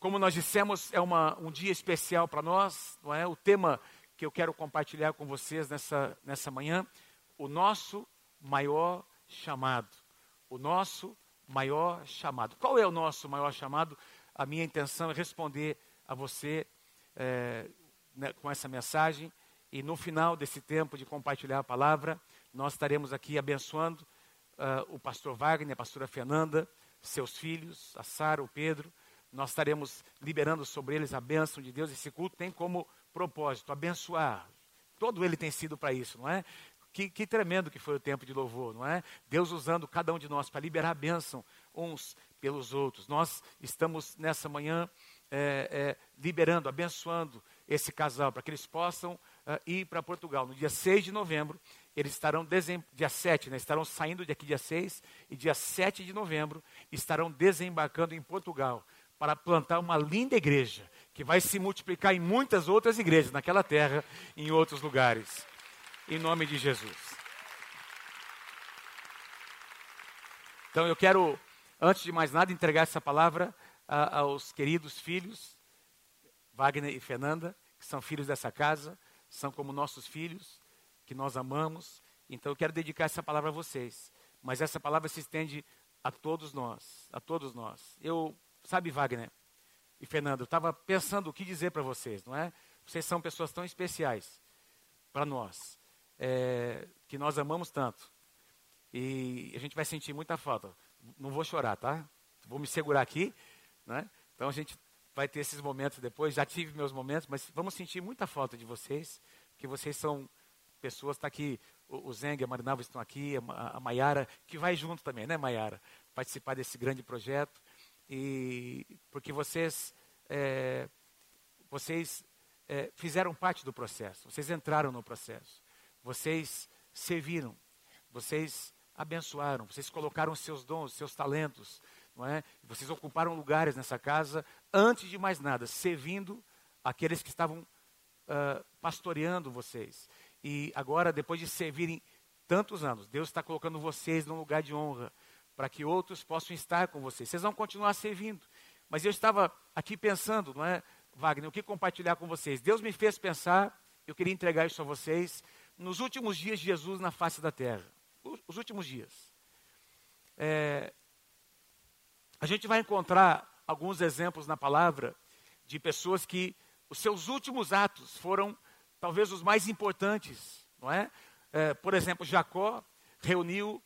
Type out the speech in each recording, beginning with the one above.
como nós dissemos, é uma, um dia especial para nós, não é? O tema que eu quero compartilhar com vocês nessa, nessa manhã, o nosso maior chamado. O nosso maior chamado. Qual é o nosso maior chamado? A minha intenção é responder a você é, né, com essa mensagem. E no final desse tempo de compartilhar a palavra, nós estaremos aqui abençoando uh, o pastor Wagner, a pastora Fernanda, seus filhos, a Sara, o Pedro. Nós estaremos liberando sobre eles a bênção de Deus. Esse culto tem como propósito abençoar. Todo ele tem sido para isso, não é? Que, que, tremendo que foi o tempo de louvor, não é? Deus usando cada um de nós para liberar a bênção uns pelos outros. Nós estamos nessa manhã é, é, liberando, abençoando esse casal para que eles possam uh, ir para Portugal. No dia 6 de novembro, eles estarão, dia 7, né, estarão saindo daqui dia 6, e dia 7 de novembro estarão desembarcando em Portugal para plantar uma linda igreja que vai se multiplicar em muitas outras igrejas naquela terra, em outros lugares. Em nome de Jesus. Então eu quero, antes de mais nada, entregar essa palavra a, aos queridos filhos, Wagner e Fernanda, que são filhos dessa casa, são como nossos filhos, que nós amamos. Então eu quero dedicar essa palavra a vocês. Mas essa palavra se estende a todos nós, a todos nós. Eu, sabe, Wagner e Fernando, eu estava pensando o que dizer para vocês, não é? Vocês são pessoas tão especiais para nós, é, que nós amamos tanto. E a gente vai sentir muita falta. Não vou chorar, tá? Vou me segurar aqui, né? Então a gente vai ter esses momentos depois. Já tive meus momentos, mas vamos sentir muita falta de vocês, porque vocês são pessoas. Está aqui o, o Zeng, a Marinalva estão aqui, a, a Maiara, que vai junto também, né, Maiara? Participar desse grande projeto. E porque vocês, é, vocês é, fizeram parte do processo, vocês entraram no processo, vocês serviram, vocês abençoaram, vocês colocaram seus dons, seus talentos, não é? Vocês ocuparam lugares nessa casa, antes de mais nada, servindo aqueles que estavam uh, pastoreando vocês. E agora, depois de servirem tantos anos, Deus está colocando vocês num lugar de honra, para que outros possam estar com vocês. Vocês vão continuar servindo. Mas eu estava aqui pensando, não é, Wagner, o que compartilhar com vocês? Deus me fez pensar, eu queria entregar isso a vocês, nos últimos dias de Jesus na face da terra. Os últimos dias. É, a gente vai encontrar alguns exemplos na palavra de pessoas que os seus últimos atos foram talvez os mais importantes, não é? é por exemplo, Jacó reuniu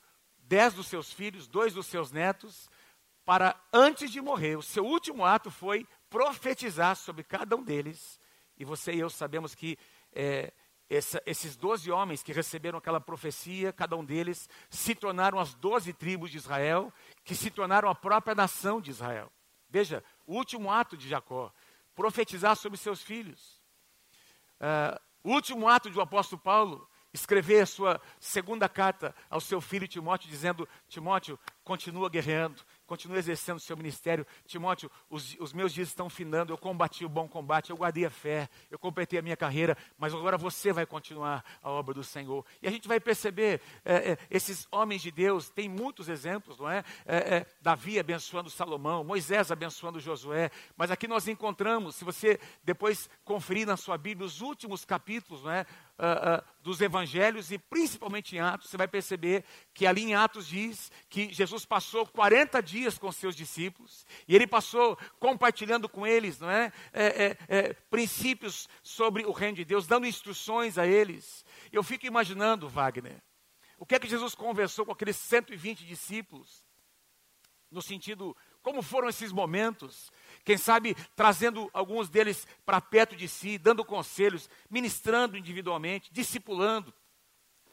dez dos seus filhos, dois dos seus netos, para antes de morrer, o seu último ato foi profetizar sobre cada um deles. E você e eu sabemos que é, essa, esses doze homens que receberam aquela profecia, cada um deles se tornaram as doze tribos de Israel, que se tornaram a própria nação de Israel. Veja, o último ato de Jacó, profetizar sobre seus filhos. Uh, o último ato do apóstolo Paulo, escrever a sua segunda carta ao seu filho Timóteo, dizendo: Timóteo, continua guerreando, continue exercendo o seu ministério. Timóteo, os, os, meus dias estão finando, eu combati o bom combate, eu guardei a fé, eu completei a minha carreira, mas agora você vai continuar a obra do Senhor. E a gente vai perceber, é, é, esses homens de Deus, tem muitos exemplos, não é? é? é Davi abençoando Salomão, Moisés abençoando Josué, mas aqui nós encontramos, se você depois conferir na sua Bíblia, os últimos capítulos, não é? Uh, uh, dos evangelhos e principalmente em Atos, você vai perceber que ali em Atos diz que Jesus passou 40 dias com seus discípulos e ele passou compartilhando com eles não é? é, é, é princípios sobre o reino de Deus, dando instruções a eles. Eu fico imaginando, Wagner, o que é que Jesus conversou com aqueles 120 discípulos, no sentido, como foram esses momentos, quem sabe trazendo alguns deles para perto de si, dando conselhos, ministrando individualmente, discipulando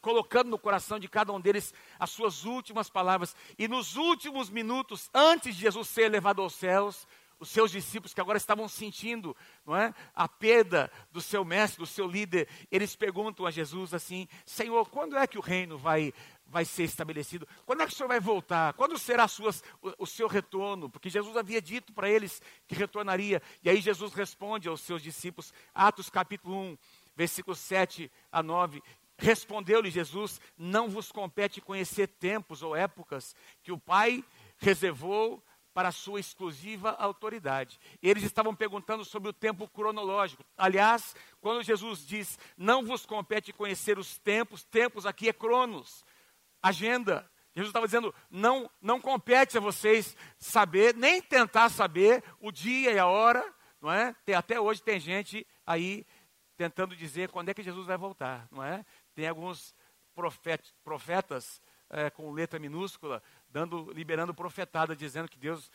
colocando no coração de cada um deles as suas últimas palavras. E nos últimos minutos, antes de Jesus ser levado aos céus, os seus discípulos que agora estavam sentindo, não é, a perda do seu mestre, do seu líder, eles perguntam a Jesus assim: Senhor, quando é que o reino vai vai ser estabelecido? Quando é que o Senhor vai voltar? Quando será suas, o, o seu retorno? Porque Jesus havia dito para eles que retornaria. E aí Jesus responde aos seus discípulos, Atos capítulo 1, versículos 7 a 9. Respondeu-lhe Jesus: Não vos compete conhecer tempos ou épocas que o Pai reservou para sua exclusiva autoridade. Eles estavam perguntando sobre o tempo cronológico. Aliás, quando Jesus diz: "Não vos compete conhecer os tempos", tempos aqui é cronos, agenda. Jesus estava dizendo: não, não compete a vocês saber, nem tentar saber o dia e a hora, não é? Tem, até hoje tem gente aí tentando dizer quando é que Jesus vai voltar, não é? Tem alguns profet, profetas é, com letra minúscula dando, liberando profetada, dizendo que Deus,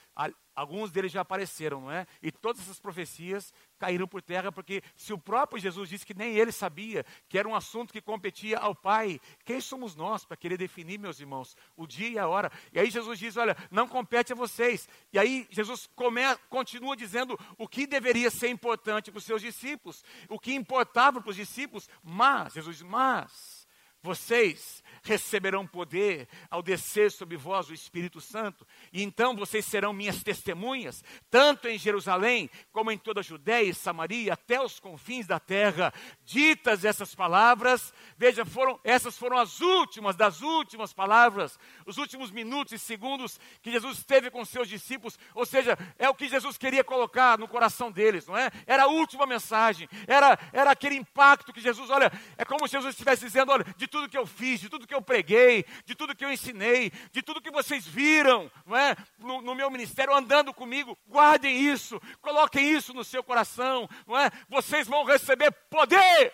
alguns deles já apareceram, não é? E todas essas profecias caíram por terra, porque se o próprio Jesus disse que nem ele sabia que era um assunto que competia ao Pai, quem somos nós para querer definir, meus irmãos, o dia e a hora? E aí Jesus diz: olha, não compete a vocês. E aí Jesus come, continua dizendo o que deveria ser importante para os seus discípulos, o que importava para os discípulos, mas, Jesus diz, mas, vocês receberão poder ao descer sobre vós o Espírito Santo, e então vocês serão minhas testemunhas, tanto em Jerusalém, como em toda a Judéia e Samaria, até os confins da terra. Ditas essas palavras, veja, foram, essas foram as últimas das últimas palavras, os últimos minutos e segundos que Jesus teve com seus discípulos, ou seja, é o que Jesus queria colocar no coração deles, não é? Era a última mensagem, era, era aquele impacto que Jesus, olha, é como se Jesus estivesse dizendo: olha, de tudo que eu fiz, de tudo que preguei, de tudo que eu ensinei, de tudo que vocês viram não é? no, no meu ministério, andando comigo, guardem isso, coloquem isso no seu coração, não é? vocês vão receber poder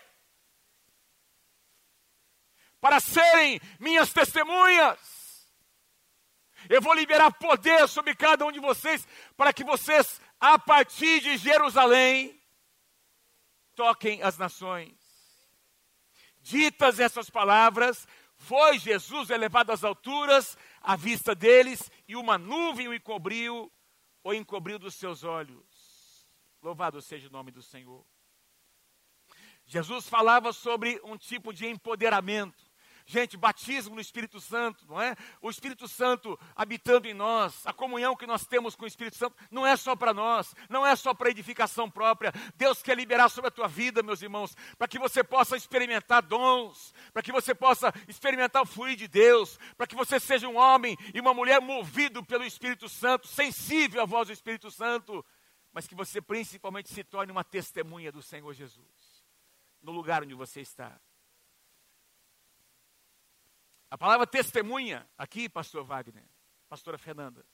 para serem minhas testemunhas. Eu vou liberar poder sobre cada um de vocês, para que vocês, a partir de Jerusalém, toquem as nações. Ditas essas palavras, foi Jesus elevado às alturas, à vista deles, e uma nuvem o encobriu, ou encobriu dos seus olhos. Louvado seja o nome do Senhor. Jesus falava sobre um tipo de empoderamento. Gente, batismo no Espírito Santo, não é? O Espírito Santo habitando em nós, a comunhão que nós temos com o Espírito Santo, não é só para nós, não é só para edificação própria. Deus quer liberar sobre a tua vida, meus irmãos, para que você possa experimentar dons, para que você possa experimentar o fluir de Deus, para que você seja um homem e uma mulher movido pelo Espírito Santo, sensível à voz do Espírito Santo, mas que você principalmente se torne uma testemunha do Senhor Jesus, no lugar onde você está. A palavra testemunha, aqui, pastor Wagner, pastora Fernanda.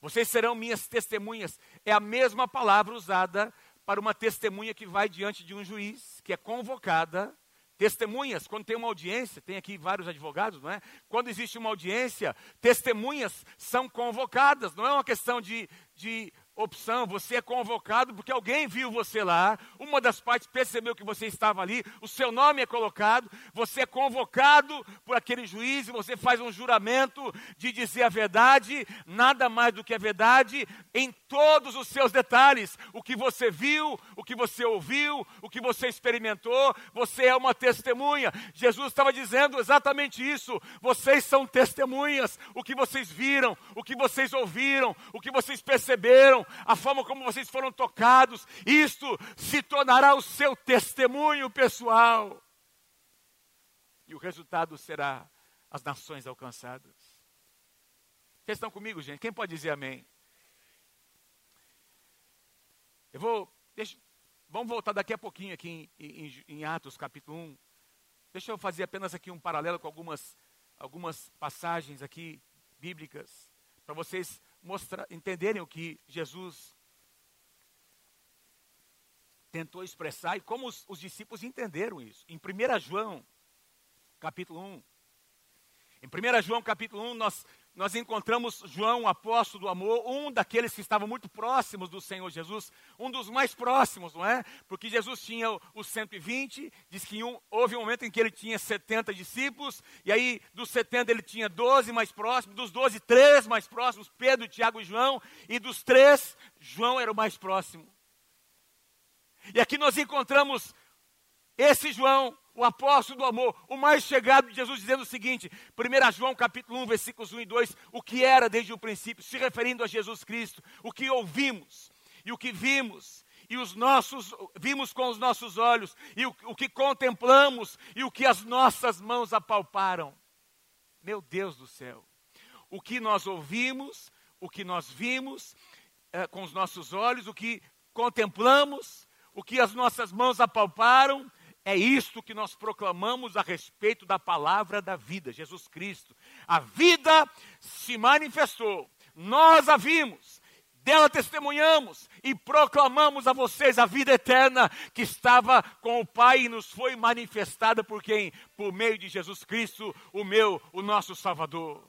Vocês serão minhas testemunhas. É a mesma palavra usada para uma testemunha que vai diante de um juiz, que é convocada. Testemunhas, quando tem uma audiência, tem aqui vários advogados, não é? Quando existe uma audiência, testemunhas são convocadas, não é uma questão de, de opção, você é convocado porque alguém viu você lá, uma das partes percebeu que você estava ali, o seu nome é colocado, você é convocado por aquele juiz e você faz um juramento de dizer a verdade, nada mais do que a verdade, em todos os seus detalhes. O que você viu, o que você ouviu, o que você experimentou, você é uma testemunha. Jesus estava dizendo exatamente isso. Vocês são testemunhas. O que vocês viram, o que vocês ouviram, o que vocês perceberam, a forma como vocês foram tocados, isto se tornará o seu testemunho pessoal. E o resultado será as nações alcançadas. Vocês estão comigo, gente? Quem pode dizer amém? Eu vou. Deixa, vamos voltar daqui a pouquinho aqui em, em, em, Atos capítulo 1. Deixa eu fazer apenas aqui um paralelo com algumas, algumas passagens aqui bíblicas, para vocês mostrar, entenderem o que Jesus tentou expressar e como os, os discípulos entenderam isso. Em 1 João, capítulo 1. Em 1 João, capítulo 1, nós nós encontramos João, apóstolo do amor, um daqueles que estavam muito próximos do Senhor Jesus, um dos mais próximos, não é? Porque Jesus tinha os 120, diz que um, houve um momento em que ele tinha 70 discípulos, e aí dos 70 ele tinha 12 mais próximos, dos 12, três mais próximos, Pedro, Tiago e João, e dos três, João era o mais próximo. E aqui nós encontramos esse João, o apóstolo do amor, o mais chegado de Jesus, dizendo o seguinte, 1 João capítulo 1, versículos 1 e 2, o que era desde o princípio, se referindo a Jesus Cristo, o que ouvimos e o que vimos, e os nossos, vimos com os nossos olhos, e o, o que contemplamos, e o que as nossas mãos apalparam. Meu Deus do céu, o que nós ouvimos, o que nós vimos é, com os nossos olhos, o que contemplamos, o que as nossas mãos apalparam, é isto que nós proclamamos a respeito da palavra da vida, Jesus Cristo. A vida se manifestou, nós a vimos, dela testemunhamos e proclamamos a vocês a vida eterna que estava com o Pai e nos foi manifestada por quem? Por meio de Jesus Cristo, o meu, o nosso Salvador.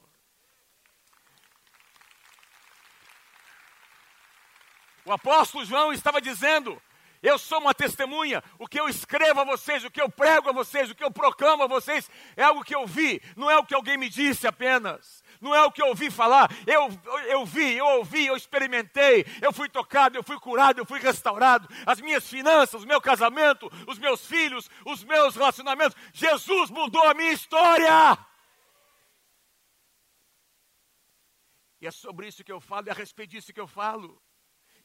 O apóstolo João estava dizendo: eu sou uma testemunha. O que eu escrevo a vocês, o que eu prego a vocês, o que eu proclamo a vocês é algo que eu vi, não é o que alguém me disse apenas. Não é o que eu ouvi falar, eu, eu vi, eu ouvi, eu experimentei, eu fui tocado, eu fui curado, eu fui restaurado. As minhas finanças, o meu casamento, os meus filhos, os meus relacionamentos. Jesus mudou a minha história. E é sobre isso que eu falo, é a respeito disso que eu falo.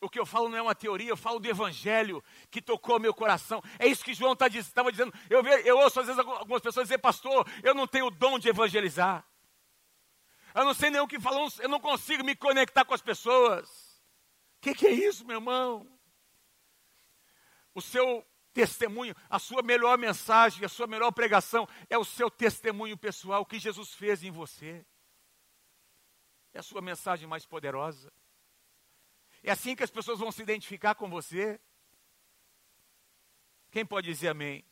O que eu falo não é uma teoria, eu falo do Evangelho que tocou meu coração. É isso que João estava tá, dizendo. Eu, eu ouço às vezes algumas pessoas dizer, pastor, eu não tenho o dom de evangelizar. Eu não sei nem o que falar, eu não consigo me conectar com as pessoas. O que, que é isso, meu irmão? O seu testemunho, a sua melhor mensagem, a sua melhor pregação é o seu testemunho pessoal, o que Jesus fez em você. É a sua mensagem mais poderosa. É assim que as pessoas vão se identificar com você. Quem pode dizer amém?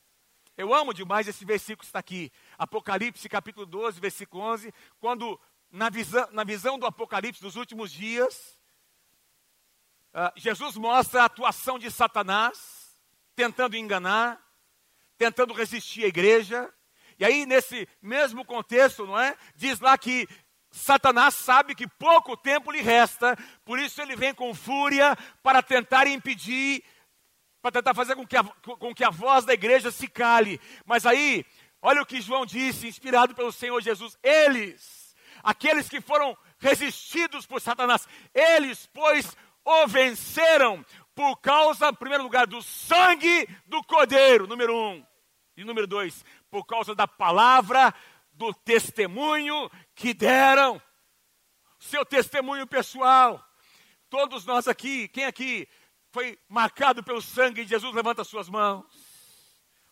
Eu amo demais esse versículo que está aqui. Apocalipse capítulo 12, versículo 11. Quando, na visão, na visão do Apocalipse dos últimos dias, uh, Jesus mostra a atuação de Satanás, tentando enganar, tentando resistir à igreja. E aí, nesse mesmo contexto, não é? Diz lá que Satanás sabe que pouco tempo lhe resta, por isso ele vem com fúria para tentar impedir, para tentar fazer com que, a, com que a voz da igreja se cale. Mas aí, olha o que João disse, inspirado pelo Senhor Jesus: eles, aqueles que foram resistidos por Satanás, eles, pois, o venceram por causa, em primeiro lugar, do sangue do Cordeiro, número um. E número dois, por causa da palavra do testemunho que deram. Seu testemunho pessoal. Todos nós aqui, quem aqui foi marcado pelo sangue de Jesus, levanta suas mãos.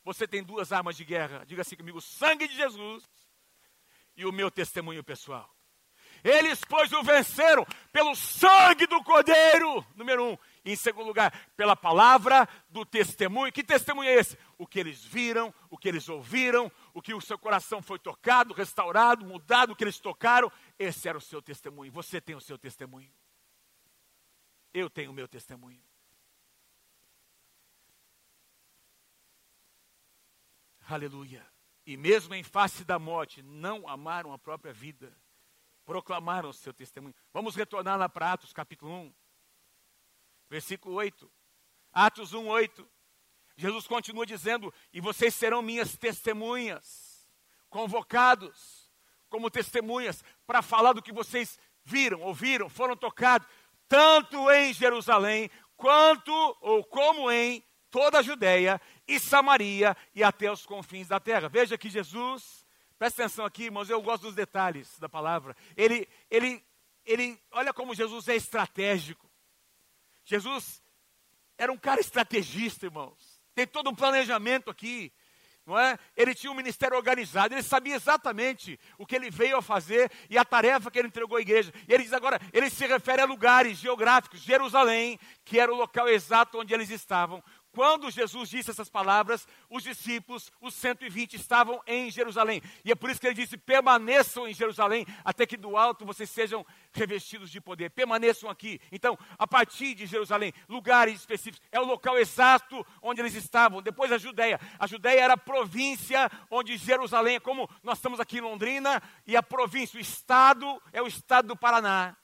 Você tem duas armas de guerra. Diga assim comigo: o sangue de Jesus e o meu testemunho pessoal. Eles, pois, o venceram pelo sangue do Cordeiro, número um. Em segundo lugar, pela palavra do testemunho. Que testemunho é esse? O que eles viram, o que eles ouviram, o que o seu coração foi tocado, restaurado, mudado, o que eles tocaram. Esse era o seu testemunho. Você tem o seu testemunho. Eu tenho o meu testemunho. Aleluia. E mesmo em face da morte, não amaram a própria vida proclamaram o seu testemunho. Vamos retornar lá para Atos capítulo 1, versículo 8. Atos 1, 8. Jesus continua dizendo: E vocês serão minhas testemunhas, convocados como testemunhas, para falar do que vocês viram, ouviram, foram tocados, tanto em Jerusalém, quanto ou como em toda a Judéia e Samaria e até os confins da terra. Veja que Jesus Presta atenção aqui, irmãos, eu gosto dos detalhes da palavra. Ele, ele, ele, olha como Jesus é estratégico. Jesus era um cara estrategista, irmãos. Tem todo um planejamento aqui, não é? Ele tinha um ministério organizado, ele sabia exatamente o que ele veio a fazer e a tarefa que ele entregou à igreja. E ele diz agora, ele se refere a lugares geográficos, Jerusalém, que era o local exato onde eles estavam, quando Jesus disse essas palavras, os discípulos, os 120, estavam em Jerusalém. E é por isso que ele disse: permaneçam em Jerusalém, até que do alto vocês sejam revestidos de poder. Permaneçam aqui. Então, a partir de Jerusalém, lugares específicos, é o local exato onde eles estavam. Depois a Judéia. A Judéia era a província onde Jerusalém é como nós estamos aqui em Londrina, e a província, o estado, é o estado do Paraná.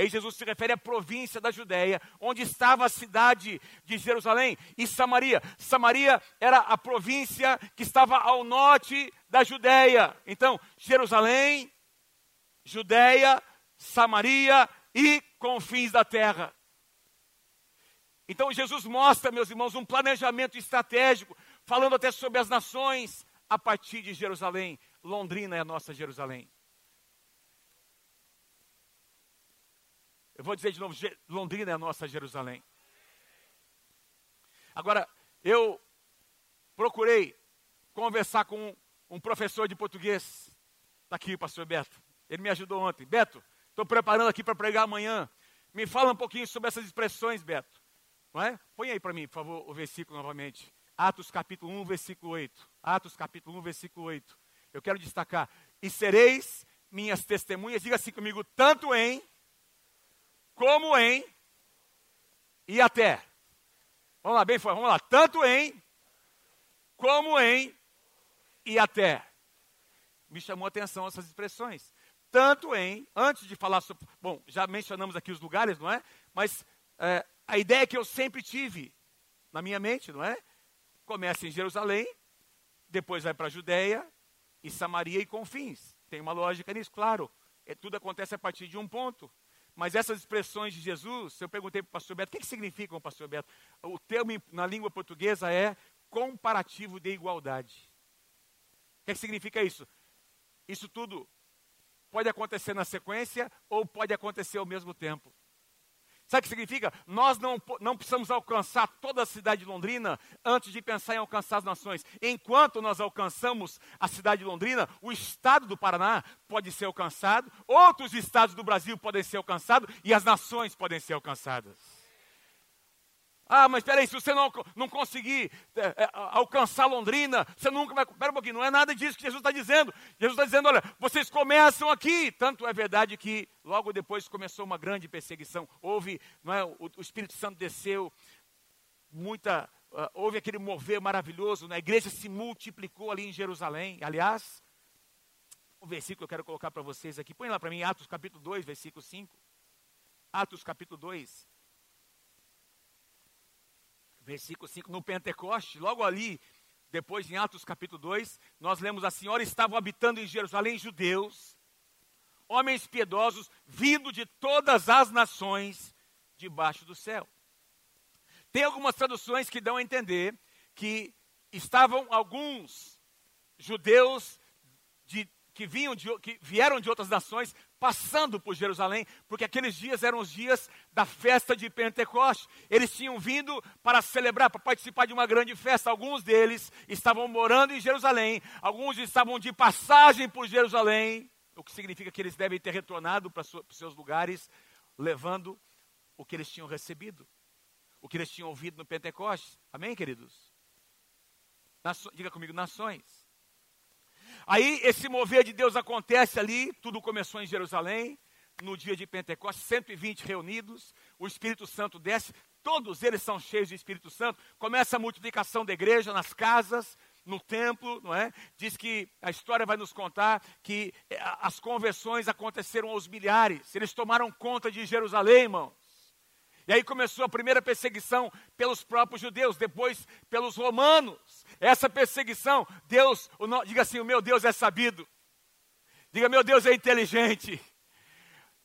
E aí Jesus se refere à província da Judéia, onde estava a cidade de Jerusalém e Samaria. Samaria era a província que estava ao norte da Judéia. Então, Jerusalém, Judéia, Samaria e confins da terra. Então Jesus mostra, meus irmãos, um planejamento estratégico, falando até sobre as nações a partir de Jerusalém. Londrina é a nossa Jerusalém. Eu vou dizer de novo: Londrina é a nossa Jerusalém. Agora, eu procurei conversar com um professor de português. Está aqui o pastor Beto. Ele me ajudou ontem. Beto, estou preparando aqui para pregar amanhã. Me fala um pouquinho sobre essas expressões, Beto. Não é? Põe aí para mim, por favor, o versículo novamente. Atos capítulo 1, versículo 8. Atos capítulo 1, versículo 8. Eu quero destacar. E sereis minhas testemunhas, diga assim comigo, tanto em, como em, e até. Vamos lá, bem vamos lá. Tanto em, como em, e até. Me chamou a atenção essas expressões. Tanto em, antes de falar sobre. Bom, já mencionamos aqui os lugares, não é? Mas é, a ideia que eu sempre tive na minha mente, não é? Começa em Jerusalém, depois vai para a Judéia e Samaria e confins. Tem uma lógica nisso, claro. É, tudo acontece a partir de um ponto. Mas essas expressões de Jesus, eu perguntei para o pastor Beto, o que, que significam, pastor Beto? O termo na língua portuguesa é comparativo de igualdade. O que, que significa isso? Isso tudo pode acontecer na sequência ou pode acontecer ao mesmo tempo. Sabe o que significa? Nós não, não precisamos alcançar toda a cidade de Londrina antes de pensar em alcançar as nações. Enquanto nós alcançamos a cidade de Londrina, o estado do Paraná pode ser alcançado, outros estados do Brasil podem ser alcançados e as nações podem ser alcançadas. Ah, mas espera aí, se você não, não conseguir é, é, alcançar Londrina, você nunca vai. Espera um pouquinho, não é nada disso que Jesus está dizendo. Jesus está dizendo: olha, vocês começam aqui. Tanto é verdade que logo depois começou uma grande perseguição. Houve, não é, o, o Espírito Santo desceu, muita. Uh, houve aquele mover maravilhoso, né? a igreja se multiplicou ali em Jerusalém. Aliás, o versículo eu quero colocar para vocês aqui. Põe lá para mim, Atos capítulo 2, versículo 5. Atos capítulo 2, versículo 5, no Pentecoste, logo ali, depois em Atos capítulo 2, nós lemos a senhora estavam habitando em Jerusalém judeus, homens piedosos, vindo de todas as nações debaixo do céu. Tem algumas traduções que dão a entender que estavam alguns judeus de, que, vinham de, que vieram de outras nações passando por Jerusalém, porque aqueles dias eram os dias da festa de Pentecostes. Eles tinham vindo para celebrar, para participar de uma grande festa. Alguns deles estavam morando em Jerusalém, alguns estavam de passagem por Jerusalém, o que significa que eles devem ter retornado para, os seus lugares, levando o que eles tinham recebido, o que eles tinham ouvido no Pentecostes. Amém, queridos? Diga comigo, nações. Aí esse mover de Deus acontece ali, tudo começou em Jerusalém, no dia de Pentecostes, 120 reunidos, o Espírito Santo desce, todos eles são cheios de Espírito Santo, começa a multiplicação da igreja nas casas, no templo, não é? Diz que a história vai nos contar que eh, as conversões aconteceram aos milhares, eles tomaram conta de Jerusalém, irmão. E aí começou a primeira perseguição pelos próprios judeus, depois pelos romanos. Essa perseguição, Deus, o, diga assim: o meu Deus é sabido. Diga, meu Deus é inteligente.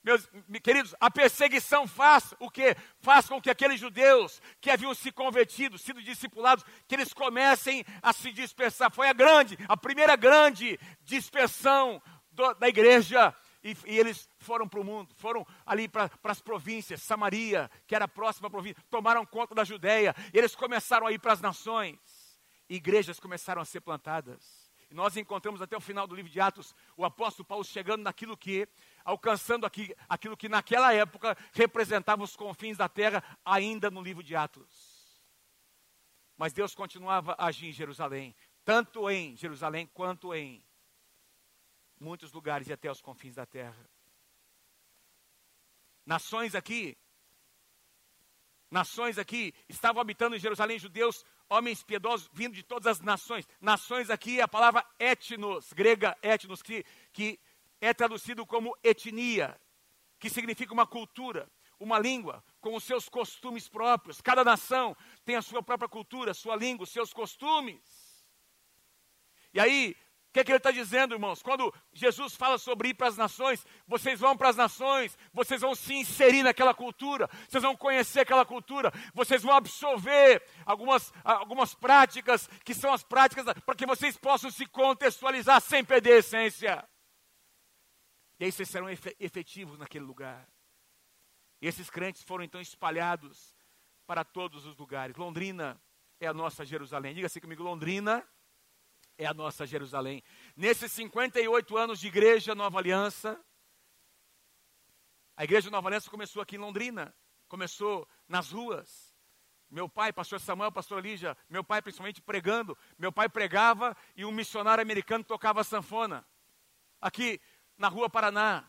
Meus queridos, a perseguição faz o que? Faz com que aqueles judeus que haviam se convertido, sido discipulados, que eles comecem a se dispersar. Foi a grande, a primeira grande dispersão do, da igreja e, e eles foram para o mundo, foram ali para as províncias, Samaria, que era a próxima província, tomaram conta da Judéia, eles começaram a ir para as nações, igrejas começaram a ser plantadas. E nós encontramos até o final do livro de Atos o apóstolo Paulo chegando naquilo que, alcançando aqui, aquilo que naquela época representava os confins da terra, ainda no livro de Atos. Mas Deus continuava a agir em Jerusalém, tanto em Jerusalém quanto em muitos lugares e até os confins da terra. Nações aqui, nações aqui, estavam habitando em Jerusalém judeus, homens piedosos vindo de todas as nações. Nações aqui a palavra etnos, grega etnos, que, que é traduzido como etnia, que significa uma cultura, uma língua, com os seus costumes próprios. Cada nação tem a sua própria cultura, sua língua, seus costumes. E aí, que, é que ele está dizendo, irmãos? Quando Jesus fala sobre ir para as nações, vocês vão para as nações, vocês vão se inserir naquela cultura, vocês vão conhecer aquela cultura, vocês vão absorver algumas, algumas práticas que são as práticas para que vocês possam se contextualizar sem perder a essência. E aí vocês serão efetivos naquele lugar. E esses crentes foram então espalhados para todos os lugares. Londrina é a nossa Jerusalém. Diga assim comigo: Londrina é a nossa Jerusalém. Nesses 58 anos de igreja Nova Aliança, a igreja Nova Aliança começou aqui em Londrina, começou nas ruas. Meu pai, pastor Samuel, pastor Lígia, meu pai principalmente pregando. Meu pai pregava e um missionário americano tocava sanfona. Aqui na rua Paraná.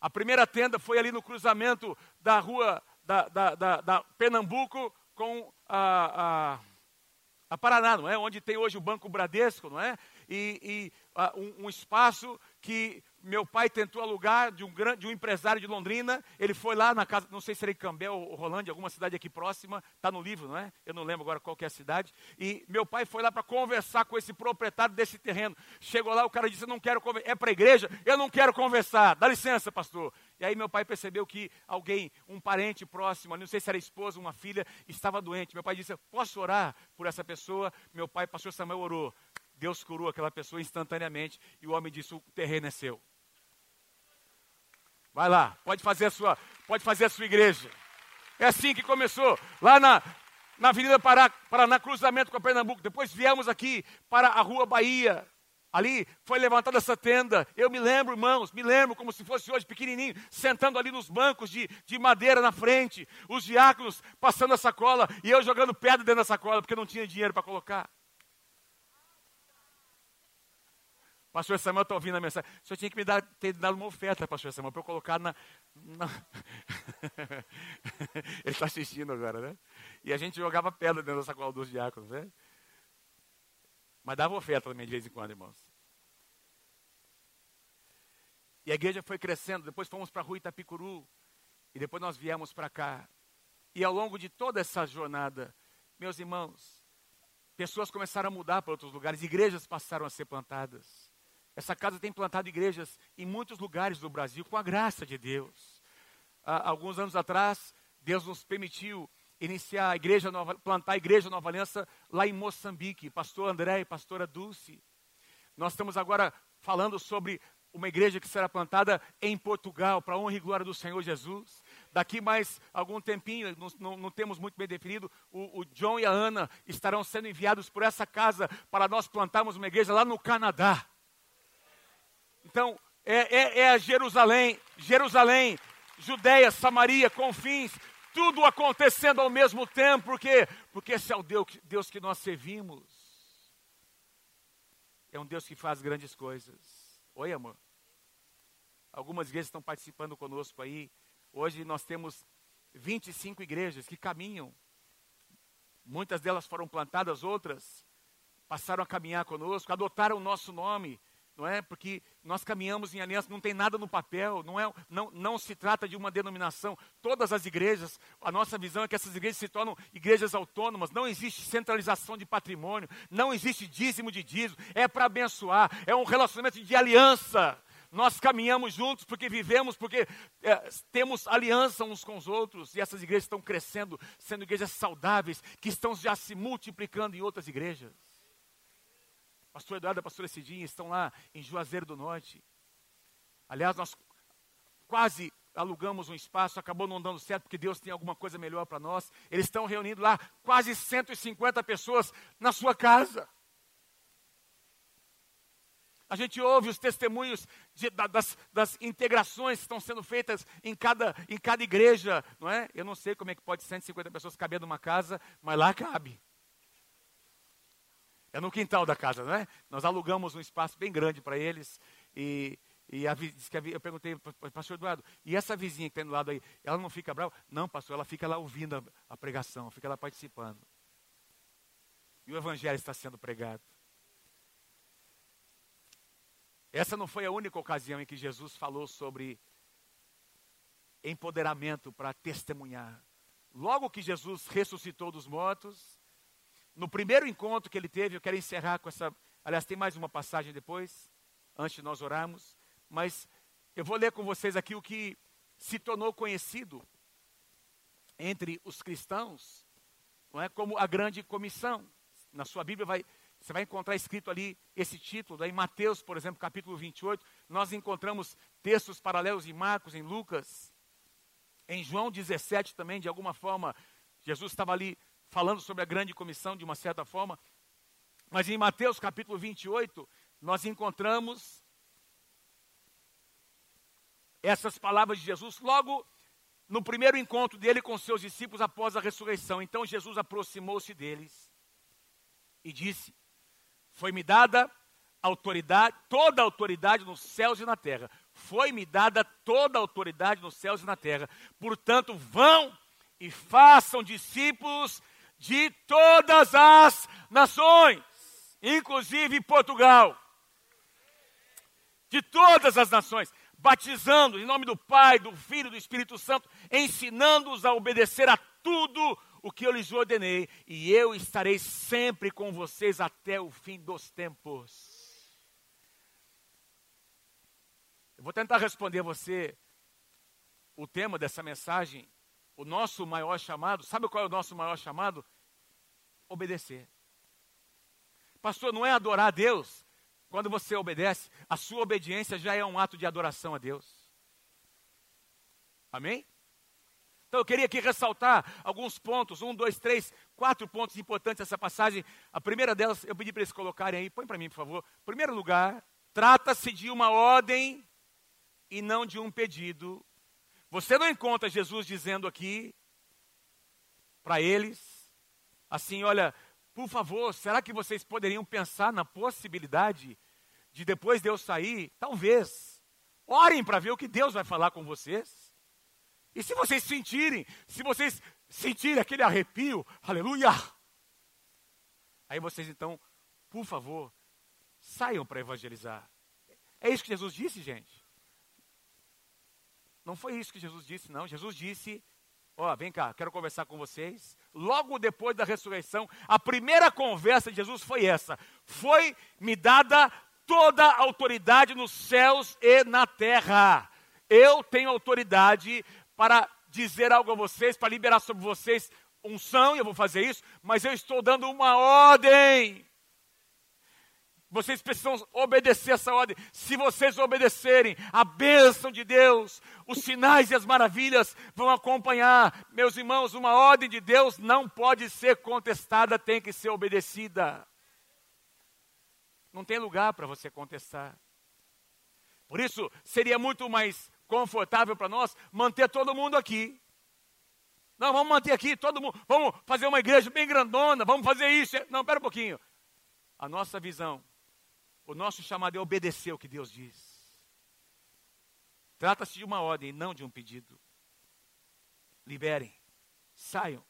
A primeira tenda foi ali no cruzamento da rua da, da, da, da Pernambuco com a, a, a, Paraná, não é? Onde tem hoje o Banco Bradesco, não é? E, e um, um espaço que meu pai tentou alugar de um, grande, de um empresário de Londrina. Ele foi lá na casa, não sei se era em Cambé ou Rolândia, alguma cidade aqui próxima, está no livro, não é? Eu não lembro agora qual é a cidade. E meu pai foi lá para conversar com esse proprietário desse terreno. Chegou lá, o cara disse: Eu não quero conversar. É para a igreja? Eu não quero conversar. Dá licença, pastor. E aí meu pai percebeu que alguém, um parente próximo, não sei se era esposa, uma filha, estava doente. Meu pai disse: Posso orar por essa pessoa? Meu pai, pastor Samuel, orou. Deus curou aquela pessoa instantaneamente e o homem disse: O terreno é seu. Vai lá, pode fazer a sua, pode fazer a sua igreja. É assim que começou, lá na, na Avenida Pará, Paraná, cruzamento com a Pernambuco. Depois viemos aqui para a Rua Bahia. Ali foi levantada essa tenda. Eu me lembro, irmãos, me lembro como se fosse hoje, pequenininho, sentando ali nos bancos de, de madeira na frente, os diáconos passando a sacola e eu jogando pedra dentro da sacola, porque não tinha dinheiro para colocar. Pastor Samuel está ouvindo a mensagem. O senhor tinha que me dar, ter dado uma oferta, pastor Samuel, para eu colocar na. na... Ele está assistindo agora, né? E a gente jogava pedra dentro da sacola dos diáconos, né? Mas dava oferta também de vez em quando, irmãos. E a igreja foi crescendo. Depois fomos para a rua Itapicuru. E depois nós viemos para cá. E ao longo de toda essa jornada, meus irmãos, pessoas começaram a mudar para outros lugares, igrejas passaram a ser plantadas. Essa casa tem plantado igrejas em muitos lugares do Brasil com a graça de Deus. Há alguns anos atrás, Deus nos permitiu iniciar a igreja nova, plantar a igreja Nova Aliança lá em Moçambique, pastor André e pastora Dulce. Nós estamos agora falando sobre uma igreja que será plantada em Portugal, para a honra e glória do Senhor Jesus. Daqui mais algum tempinho, não, não, não temos muito bem definido, o, o, John e a Ana estarão sendo enviados por essa casa para nós plantarmos uma igreja lá no Canadá. Então, é, é, é a Jerusalém, Jerusalém, Judéia, Samaria, confins, tudo acontecendo ao mesmo tempo, por quê? Porque esse é o Deus, Deus que nós servimos. É um Deus que faz grandes coisas. Oi, amor. Algumas igrejas estão participando conosco aí. Hoje nós temos 25 igrejas que caminham. Muitas delas foram plantadas, outras passaram a caminhar conosco, adotaram o nosso nome, não é? Porque nós caminhamos em aliança, não tem nada no papel, não, é, não, não se trata de uma denominação. Todas as igrejas, a nossa visão é que essas igrejas se tornam igrejas autônomas, não existe centralização de patrimônio, não existe dízimo de dízimo, é para abençoar, é um relacionamento de aliança. Nós caminhamos juntos porque vivemos, porque é, temos aliança uns com os outros, e essas igrejas estão crescendo, sendo igrejas saudáveis, que estão já se multiplicando em outras igrejas pastor Eduardo e a pastora Cidinha estão lá em Juazeiro do Norte. Aliás, nós quase alugamos um espaço, acabou não dando certo porque Deus tem alguma coisa melhor para nós. Eles estão reunindo lá quase 150 pessoas na sua casa. A gente ouve os testemunhos de, das, das, integrações que estão sendo feitas em cada, em cada igreja, não é? Eu não sei como é que pode 150 pessoas caber numa casa, mas lá cabe. É no quintal da casa, não é? Nós alugamos um espaço bem grande para eles e, e a, eu perguntei para o pastor Eduardo, e essa vizinha que está do lado aí, ela não fica brava? Não, pastor, ela fica lá ouvindo a, a pregação, fica lá participando. E o evangelho está sendo pregado. Essa não foi a única ocasião em que Jesus falou sobre empoderamento para testemunhar. Logo que Jesus ressuscitou dos mortos, no primeiro encontro que ele teve, eu quero encerrar com essa. Aliás, tem mais uma passagem depois, antes de nós orarmos. Mas eu vou ler com vocês aqui o que se tornou conhecido entre os cristãos, não é como a grande comissão. Na sua Bíblia vai, você vai encontrar escrito ali esse título, em Mateus, por exemplo, capítulo 28, nós encontramos textos paralelos em Marcos, em Lucas. Em João 17 também, de alguma forma, Jesus estava ali falando sobre a grande comissão de uma certa forma. Mas em Mateus capítulo 28, nós encontramos essas palavras de Jesus logo no primeiro encontro dele com seus discípulos após a ressurreição. Então Jesus aproximou-se deles e disse: Foi-me dada autoridade, toda a autoridade nos céus e na terra. Foi-me dada toda a autoridade nos céus e na terra. Portanto, vão e façam discípulos de todas as nações, inclusive Portugal. De todas as nações, batizando em nome do Pai, do Filho e do Espírito Santo, ensinando-os a obedecer a tudo o que eu lhes ordenei, e eu estarei sempre com vocês até o fim dos tempos. Eu vou tentar responder a você o tema dessa mensagem, o nosso maior chamado. Sabe qual é o nosso maior chamado? Obedecer. Pastor, não é adorar a Deus quando você obedece, a sua obediência já é um ato de adoração a Deus. Amém? Então eu queria aqui ressaltar alguns pontos, um, dois, três, quatro pontos importantes dessa passagem. A primeira delas, eu pedi para eles colocarem aí, põe para mim, por favor. Primeiro lugar, trata-se de uma ordem e não de um pedido. Você não encontra Jesus dizendo aqui para eles, assim, olha, por favor, será que vocês poderiam pensar na possibilidade de depois de eu sair, talvez, orem para ver o que Deus vai falar com vocês? E se vocês sentirem, se vocês sentirem aquele arrepio, aleluia, aí vocês então, por favor, saiam para evangelizar. É isso que Jesus disse, gente. Não foi isso que Jesus disse, não. Jesus disse: Ó, oh, vem cá, quero conversar com vocês. Logo depois da ressurreição, a primeira conversa de Jesus foi essa: Foi me dada toda a autoridade nos céus e na terra. Eu tenho autoridade para dizer algo a vocês, para liberar sobre vocês unção, e eu vou fazer isso, mas eu estou dando uma ordem. Vocês precisam obedecer essa ordem. Se vocês obedecerem, a bênção de Deus, os sinais e as maravilhas vão acompanhar. Meus irmãos, uma ordem de Deus não pode ser contestada, tem que ser obedecida. Não tem lugar para você contestar. Por isso, seria muito mais confortável para nós manter todo mundo aqui. Não, vamos manter aqui todo mundo. Vamos fazer uma igreja bem grandona, vamos fazer isso. Não, espera um pouquinho. A nossa visão o nosso chamado é obedecer o que Deus diz. Trata-se de uma ordem, não de um pedido. Liberem, saiam.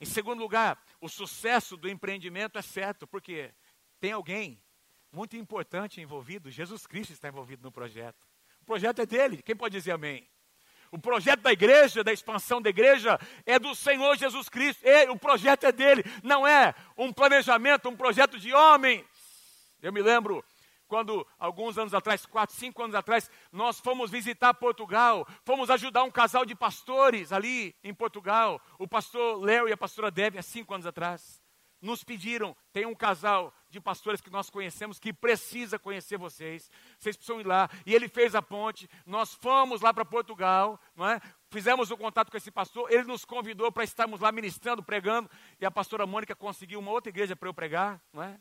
Em segundo lugar, o sucesso do empreendimento é certo, porque tem alguém muito importante envolvido, Jesus Cristo está envolvido no projeto. O projeto é dele, quem pode dizer amém? O projeto da igreja, da expansão da igreja, é do Senhor Jesus Cristo. O projeto é dele, não é um planejamento, um projeto de homens. Eu me lembro quando alguns anos atrás, quatro, cinco anos atrás, nós fomos visitar Portugal, fomos ajudar um casal de pastores ali em Portugal, o pastor Léo e a pastora Deve, há cinco anos atrás, nos pediram, tem um casal de pastores que nós conhecemos que precisa conhecer vocês, vocês precisam ir lá, e ele fez a ponte, nós fomos lá para Portugal, não é? fizemos o contato com esse pastor, ele nos convidou para estarmos lá ministrando, pregando, e a pastora Mônica conseguiu uma outra igreja para eu pregar, não é?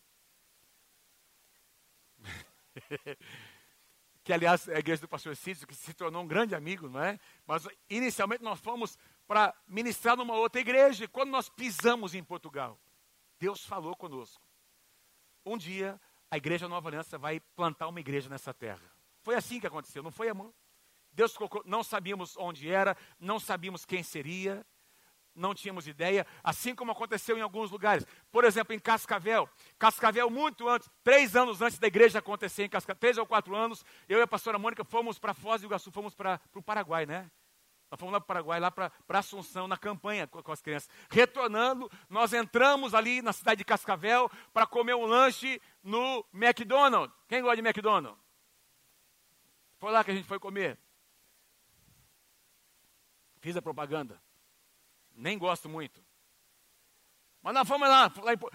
que aliás é a igreja do pastor Cícero, que se tornou um grande amigo, não é? Mas inicialmente nós fomos para ministrar numa outra igreja. E quando nós pisamos em Portugal, Deus falou conosco. Um dia a igreja Nova Aliança vai plantar uma igreja nessa terra. Foi assim que aconteceu, não foi, amor? Deus colocou, não sabíamos onde era, não sabíamos quem seria, não tínhamos ideia, assim como aconteceu em alguns lugares. Por exemplo, em Cascavel. Cascavel, muito antes, três anos antes da igreja acontecer em Cascavel, três ou quatro anos, eu e a pastora Mônica fomos para Foz do Iguaçu, fomos para o Paraguai, né? Nós fomos lá para o Paraguai, lá para Assunção, na campanha com, com, as crianças. Retornando, nós entramos ali na cidade de Cascavel para comer um lanche no McDonald's. Quem gosta de McDonald's? Foi lá que a gente foi comer. Fiz a propaganda. Nem gosto muito. Mas nós fomos lá.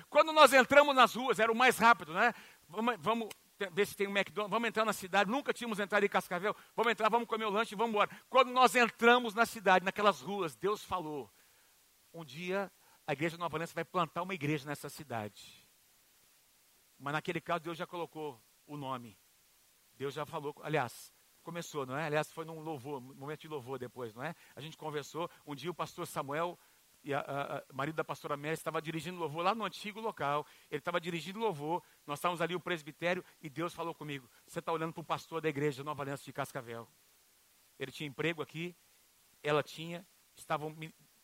Quando nós entramos nas ruas, era o mais rápido, né? Vamos, vamos ver se tem um McDonald's, vamos entrar na cidade, nunca tínhamos entrado em Cascavel, vamos entrar, vamos comer o lanche e vamos embora. Quando nós entramos na cidade, naquelas ruas, Deus falou, um dia a igreja Nova Aliança vai plantar uma igreja nessa cidade. Mas naquele caso Deus já colocou o nome. Deus já falou, aliás, começou, não é? Aliás, foi num louvor, momento de louvor depois, não é? A gente conversou, um dia o pastor Samuel e a, a, a marido da pastora Mary estava dirigindo louvor lá no antigo local. Ele estava dirigindo louvor. Nós estávamos ali o presbitério e Deus falou comigo: Você está olhando para o pastor da igreja Nova Aliança de Cascavel. Ele tinha emprego aqui, ela tinha, estavam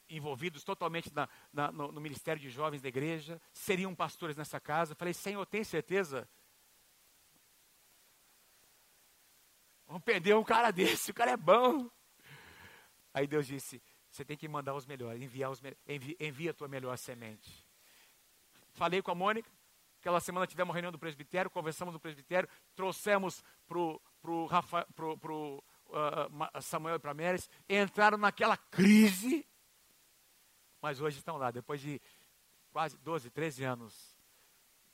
envolvidos totalmente na, na, no, no, ministério de jovens da igreja, seriam pastores nessa casa. Falei: Senhor, tem certeza? Vamos perder um cara desse, o cara é bom. Aí Deus disse: você tem que mandar os melhores, enviar os envia, envia a tua melhor semente. Falei com a Mônica, aquela semana tivemos uma reunião do presbitério, conversamos no presbitério, trouxemos para o pro, pro, pro, uh, Samuel e para Meres, entraram naquela crise, mas hoje estão lá, depois de quase 12, 13 anos.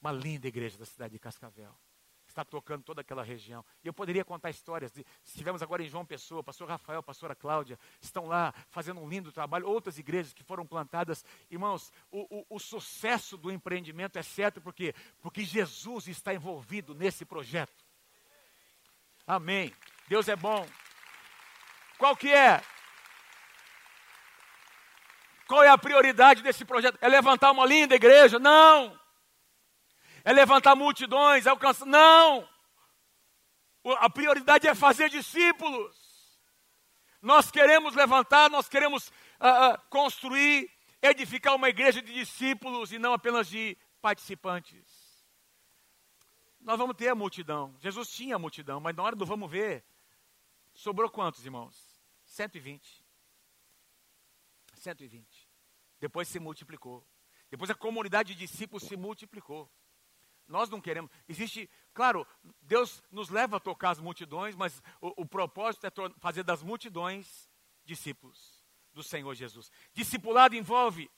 Uma linda igreja da cidade de Cascavel está tocando toda aquela região. E eu poderia contar histórias. De, estivemos agora em João Pessoa, pastor Rafael, pastora Cláudia, estão lá fazendo um lindo trabalho. Outras igrejas que foram plantadas. Irmãos, o, o, o sucesso do empreendimento é certo porque, porque Jesus está envolvido nesse projeto. Amém. Deus é bom. Qual que é? Qual é a prioridade desse projeto? É levantar uma linda igreja? Não! É levantar multidões, é alcançar. Não! A prioridade é fazer discípulos. Nós queremos levantar, nós queremos uh, uh, construir, edificar uma igreja de discípulos e não apenas de participantes. Nós vamos ter a multidão. Jesus tinha a multidão, mas na hora do vamos ver, sobrou quantos, irmãos? 120. 120. Depois se multiplicou. Depois a comunidade de discípulos se multiplicou. Nós não queremos. Existe, claro, Deus nos leva a tocar as multidões, mas o, o propósito é fazer das multidões discípulos do Senhor Jesus. Discipulado envolve.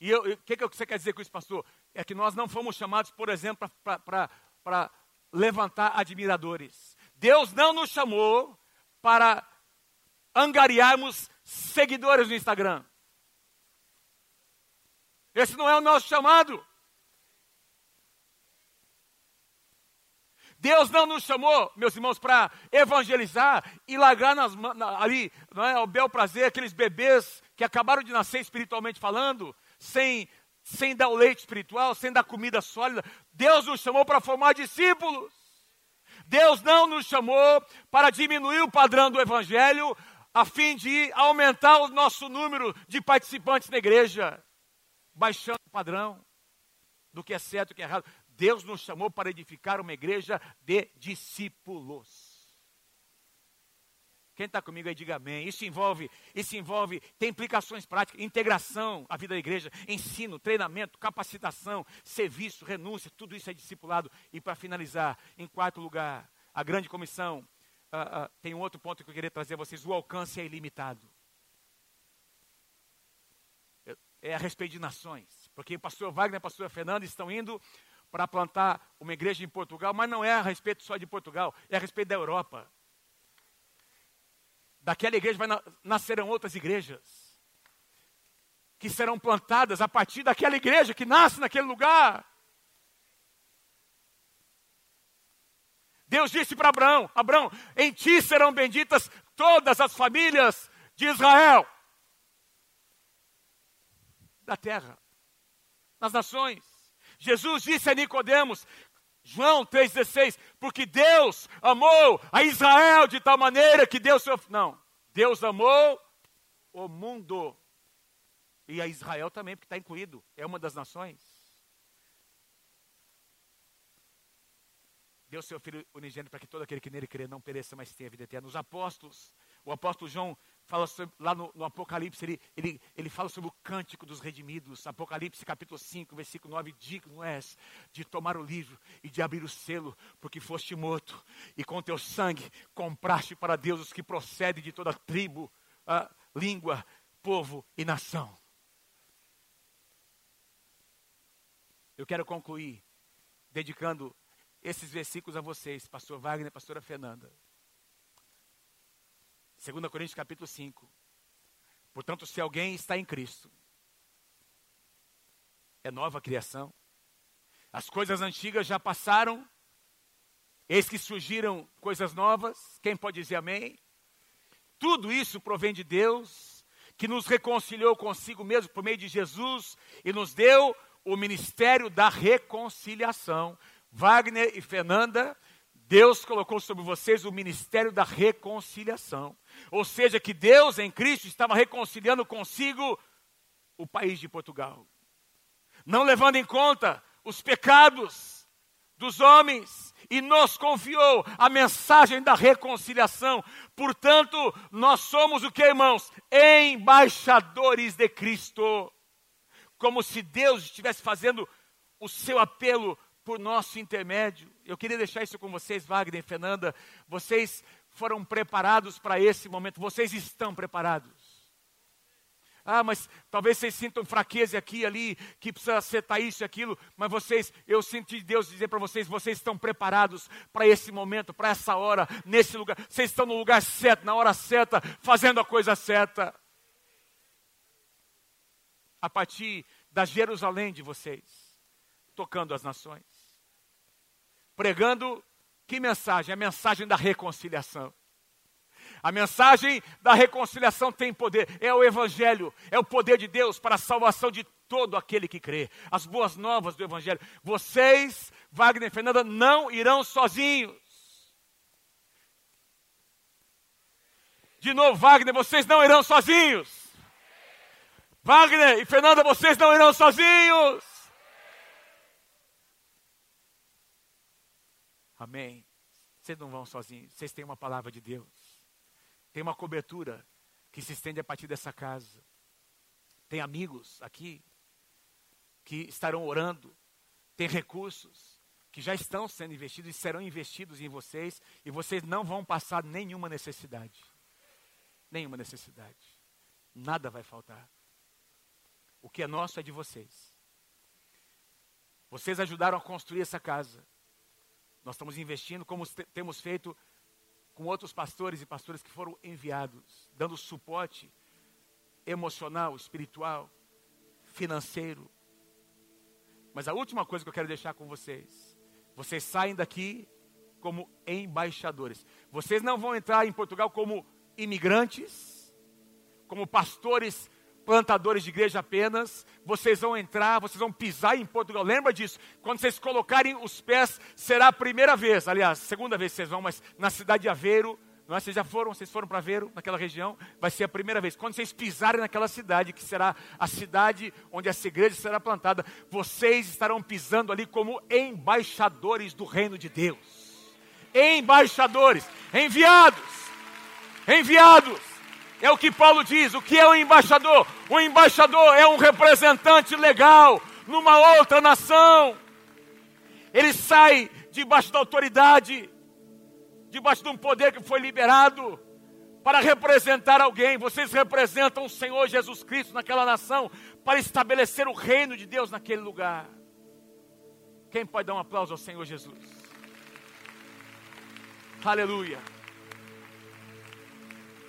E o que, que você quer dizer com isso, pastor? É que nós não fomos chamados, por exemplo, para levantar admiradores. Deus não nos chamou para angariarmos seguidores no Instagram. Esse não é o nosso chamado. Deus não nos chamou, meus irmãos, para evangelizar e largar nas, na, ali, não é, ao bel prazer, aqueles bebês que acabaram de nascer espiritualmente falando, sem, sem dar o leite espiritual, sem dar comida sólida. Deus nos chamou para formar discípulos. Deus não nos chamou para diminuir o padrão do evangelho, a fim de aumentar o nosso número de participantes na igreja, baixando o padrão do que é certo e o que é errado. Deus nos chamou para edificar uma igreja de discípulos. Quem está comigo aí, diga amém. Isso envolve, isso envolve, tem implicações práticas, integração, a vida da igreja, ensino, treinamento, capacitação, serviço, renúncia, tudo isso é discipulado. E para finalizar, em quarto lugar, a grande comissão, uh, uh, tem um outro ponto que eu queria trazer a vocês: o alcance é ilimitado. É a respeito de nações, porque o pastor Wagner e a pastora Fernanda estão indo para plantar uma igreja em Portugal, mas não é a respeito só de Portugal, é a respeito da Europa. Daquela igreja vai na, nascerão outras igrejas que serão plantadas a partir daquela igreja que nasce naquele lugar. Deus disse para Abraão: Abraão, em ti serão benditas todas as famílias de Israel, da terra, nas nações. Jesus disse a Nicodemos, João 3,16, porque Deus amou a Israel de tal maneira que Deus. Não, Deus amou o mundo. E a Israel também, porque está incluído, é uma das nações. Deu seu Filho unigênito para que todo aquele que nele crê não pereça, mas tenha vida eterna. Os apóstolos, o apóstolo João fala sobre, lá no, no, Apocalipse, ele, ele, ele fala sobre o cântico dos redimidos. Apocalipse capítulo 5, versículo 9, digno és de tomar o livro e de abrir o selo, porque foste morto, e com teu sangue compraste para Deus os que procedem de toda tribo, a, língua, povo e nação. Eu quero concluir dedicando esses versículos a vocês, pastor Wagner pastora Fernanda. 2 Coríntios capítulo 5. Portanto, se alguém está em Cristo, é nova criação. As coisas antigas já passaram, eis que surgiram coisas novas. Quem pode dizer amém? Tudo isso provém de Deus, que nos reconciliou consigo mesmo por meio de Jesus e nos deu o ministério da reconciliação. Wagner e Fernanda, Deus colocou sobre vocês o ministério da reconciliação. Ou seja, que Deus em Cristo estava reconciliando consigo o país de Portugal. Não levando em conta os pecados dos homens e nos confiou a mensagem da reconciliação. Portanto, nós somos o que, irmãos? Embaixadores de Cristo. Como se Deus estivesse fazendo o seu apelo por nosso intermédio. Eu queria deixar isso com vocês, Wagner e Fernanda. Vocês foram preparados para esse momento, vocês estão preparados. Ah, mas talvez vocês sintam fraqueza aqui ali, que precisa acertar isso e aquilo, mas vocês, eu senti Deus dizer para vocês, vocês estão preparados para esse momento, para essa hora, nesse lugar. Vocês estão no lugar certo, na hora certa, fazendo a coisa certa. A partir da Jerusalém de vocês, tocando as nações, pregando que mensagem? A mensagem da reconciliação. A mensagem da reconciliação tem poder, é o Evangelho, é o poder de Deus para a salvação de todo aquele que crê. As boas novas do Evangelho. Vocês, Wagner e Fernanda, não irão sozinhos. De novo, Wagner, vocês não irão sozinhos. Wagner e Fernanda, vocês não irão sozinhos. Amém. Vocês não vão sozinhos, vocês têm uma palavra de Deus. Tem uma cobertura que se estende a partir dessa casa. Tem amigos aqui que estarão orando. Tem recursos que já estão sendo investidos e serão investidos em vocês. E vocês não vão passar nenhuma necessidade. Nenhuma necessidade. Nada vai faltar. O que é nosso é de vocês. Vocês ajudaram a construir essa casa. Nós estamos investindo, como temos feito com outros pastores e pastoras que foram enviados, dando suporte emocional, espiritual, financeiro. Mas a última coisa que eu quero deixar com vocês: vocês saem daqui como embaixadores. Vocês não vão entrar em Portugal como imigrantes, como pastores plantadores de igreja apenas, vocês vão entrar, vocês vão pisar em Portugal. Lembra disso? Quando vocês colocarem os pés, será a primeira vez, aliás, segunda vez vocês vão, mas na cidade de Aveiro, não é? vocês já foram, vocês foram para Aveiro, naquela região, vai ser a primeira vez. Quando vocês pisarem naquela cidade, que será a cidade onde essa igreja será plantada, vocês estarão pisando ali como embaixadores do reino de Deus. Embaixadores, enviados, enviados é o que Paulo diz. O que é o embaixador? O embaixador é um representante legal numa outra nação. Ele sai debaixo da autoridade, debaixo de um poder que foi liberado para representar alguém. Vocês representam o Senhor Jesus Cristo naquela nação para estabelecer o reino de Deus naquele lugar. Quem pode dar um aplauso ao Senhor Jesus? Aleluia.